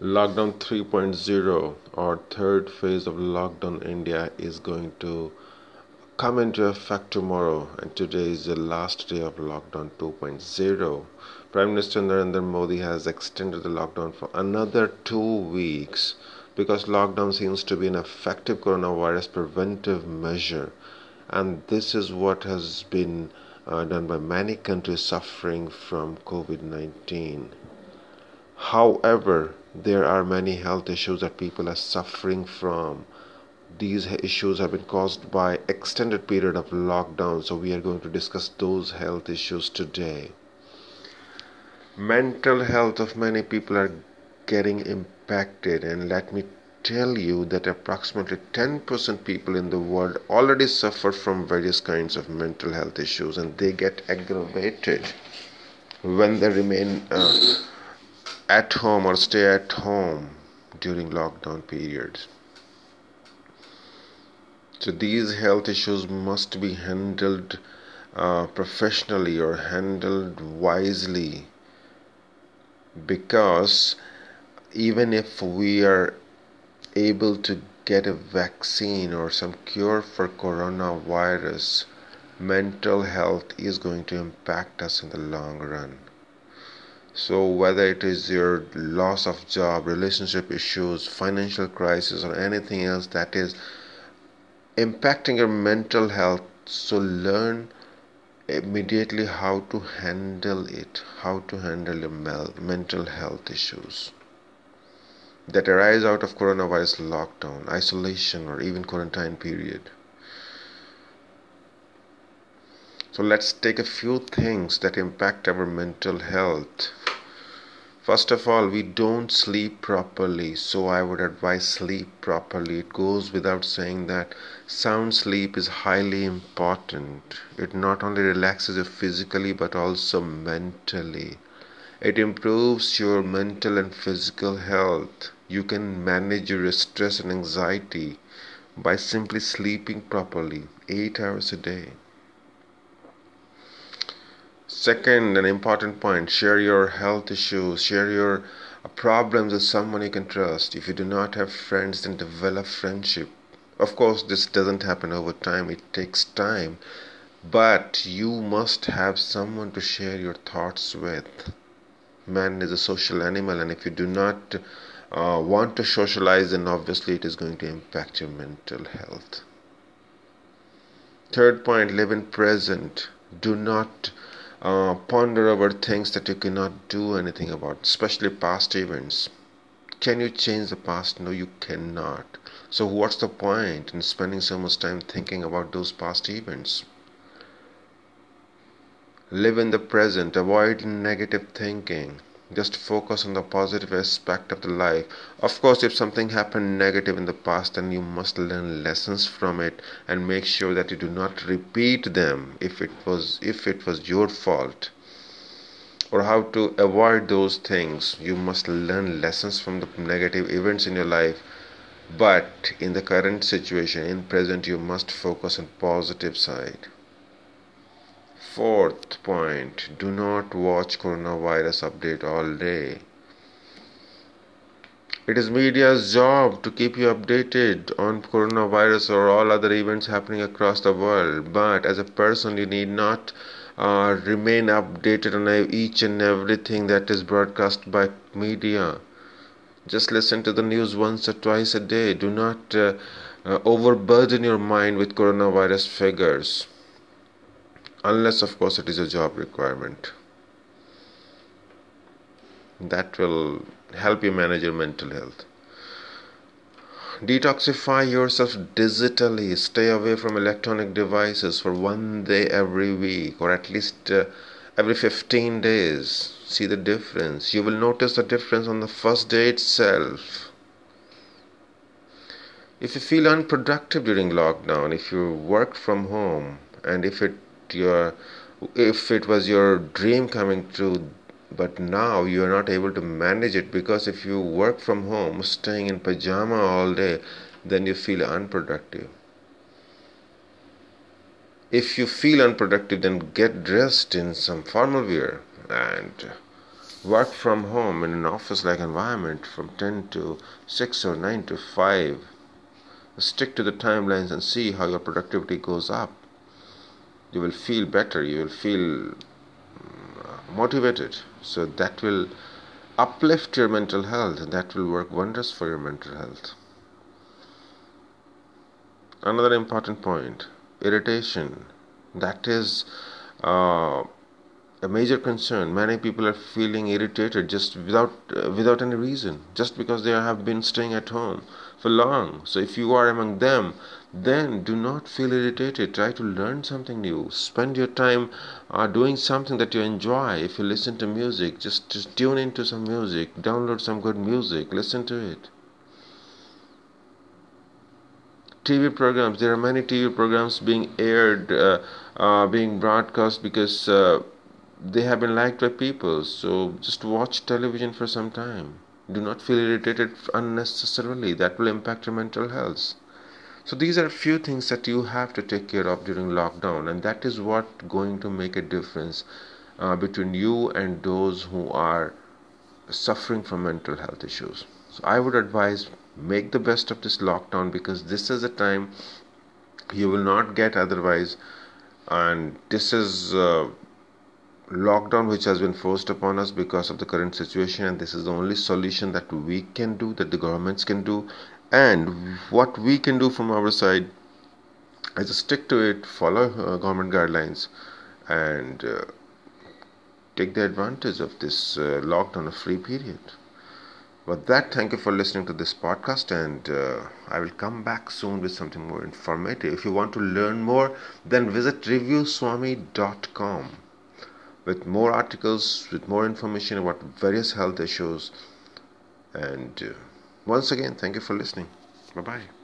Lockdown 3.0 or third phase of lockdown India is going to come into effect tomorrow and today is the last day of lockdown 2.0. Prime Minister Narendra Modi has extended the lockdown for another 2 weeks because lockdown seems to be an effective coronavirus preventive measure and this is what has been uh, done by many countries suffering from COVID-19. However, there are many health issues that people are suffering from. These issues have been caused by extended period of lockdown, so we are going to discuss those health issues today. Mental health of many people are getting impacted and let me tell you that approximately 10% people in the world already suffer from various kinds of mental health issues and they get aggravated when they remain uh, at home or stay at home during lockdown periods. So these health issues must be handled uh, professionally or handled wisely because even if we are able to get a vaccine or some cure for coronavirus, mental health is going to impact us in the long run. So, whether it is your loss of job, relationship issues, financial crisis, or anything else that is impacting your mental health, so learn immediately how to handle it, how to handle your mental health issues that arise out of coronavirus lockdown, isolation, or even quarantine period. So let's take a few things that impact our mental health. First of all, we don't sleep properly, so I would advise sleep properly. It goes without saying that sound sleep is highly important. It not only relaxes you physically but also mentally. It improves your mental and physical health. You can manage your stress and anxiety by simply sleeping properly 8 hours a day. Second, an important point share your health issues, share your problems with someone you can trust. If you do not have friends, then develop friendship. Of course, this doesn't happen over time, it takes time, but you must have someone to share your thoughts with. Man is a social animal, and if you do not uh, want to socialize, then obviously it is going to impact your mental health. Third point live in present. Do not uh, ponder over things that you cannot do anything about, especially past events. Can you change the past? No, you cannot. So, what's the point in spending so much time thinking about those past events? Live in the present, avoid negative thinking just focus on the positive aspect of the life. Of course if something happened negative in the past then you must learn lessons from it and make sure that you do not repeat them if it was if it was your fault. Or how to avoid those things. You must learn lessons from the negative events in your life. But in the current situation in present you must focus on positive side Fourth point do not watch coronavirus update all day. It is media's job to keep you updated on coronavirus or all other events happening across the world, but as a person, you need not uh, remain updated on each and everything that is broadcast by media. Just listen to the news once or twice a day. Do not uh, uh, overburden your mind with coronavirus figures unless of course it is a job requirement. That will help you manage your mental health. Detoxify yourself digitally. Stay away from electronic devices for one day every week or at least uh, every 15 days. See the difference. You will notice the difference on the first day itself. If you feel unproductive during lockdown if you work from home and if it your if it was your dream coming true but now you are not able to manage it because if you work from home staying in pajama all day then you feel unproductive. If you feel unproductive then get dressed in some formal wear and work from home in an office like environment from 10 to 6 or 9 to 5 stick to the timelines and see how your productivity goes up you will feel better you will feel mm, motivated. So that will uplift your mental health and that will work wonders for your mental health. Another important point irritation. That is uh, a major concern. Many people are feeling irritated just without uh, without any reason, just because they have been staying at home for long. So if you are among them, then do not feel irritated. Try to learn something new. Spend your time uh, doing something that you enjoy. If you listen to music, just, tune into some music. Download some good music. Listen to it. TV programs. There are many TV programs being aired, uh, uh, being broadcast because uh, they have been liked by people. So just watch television for some time. Do not feel irritated unnecessarily. That will impact your mental health. So these are a few things that you have to take care of during lockdown, and that is what going to make a difference uh, between you and those who are suffering from mental health issues. So I would advise make the best of this lockdown because this is a time you will not get otherwise, and this is. Uh, lockdown which has been forced upon us because of the current situation and this is the only solution that we can do that the governments can do. And what we can do from our side is stick to it follow uh, government guidelines and uh, take the advantage of this uh, lockdown free period. With that thank you for listening to this podcast and uh, i will come back soon with something more informative. If you want to learn more then visit reviewswami.com with more articles, with more information about various health issues. And uh, once again, thank you for listening. Bye bye.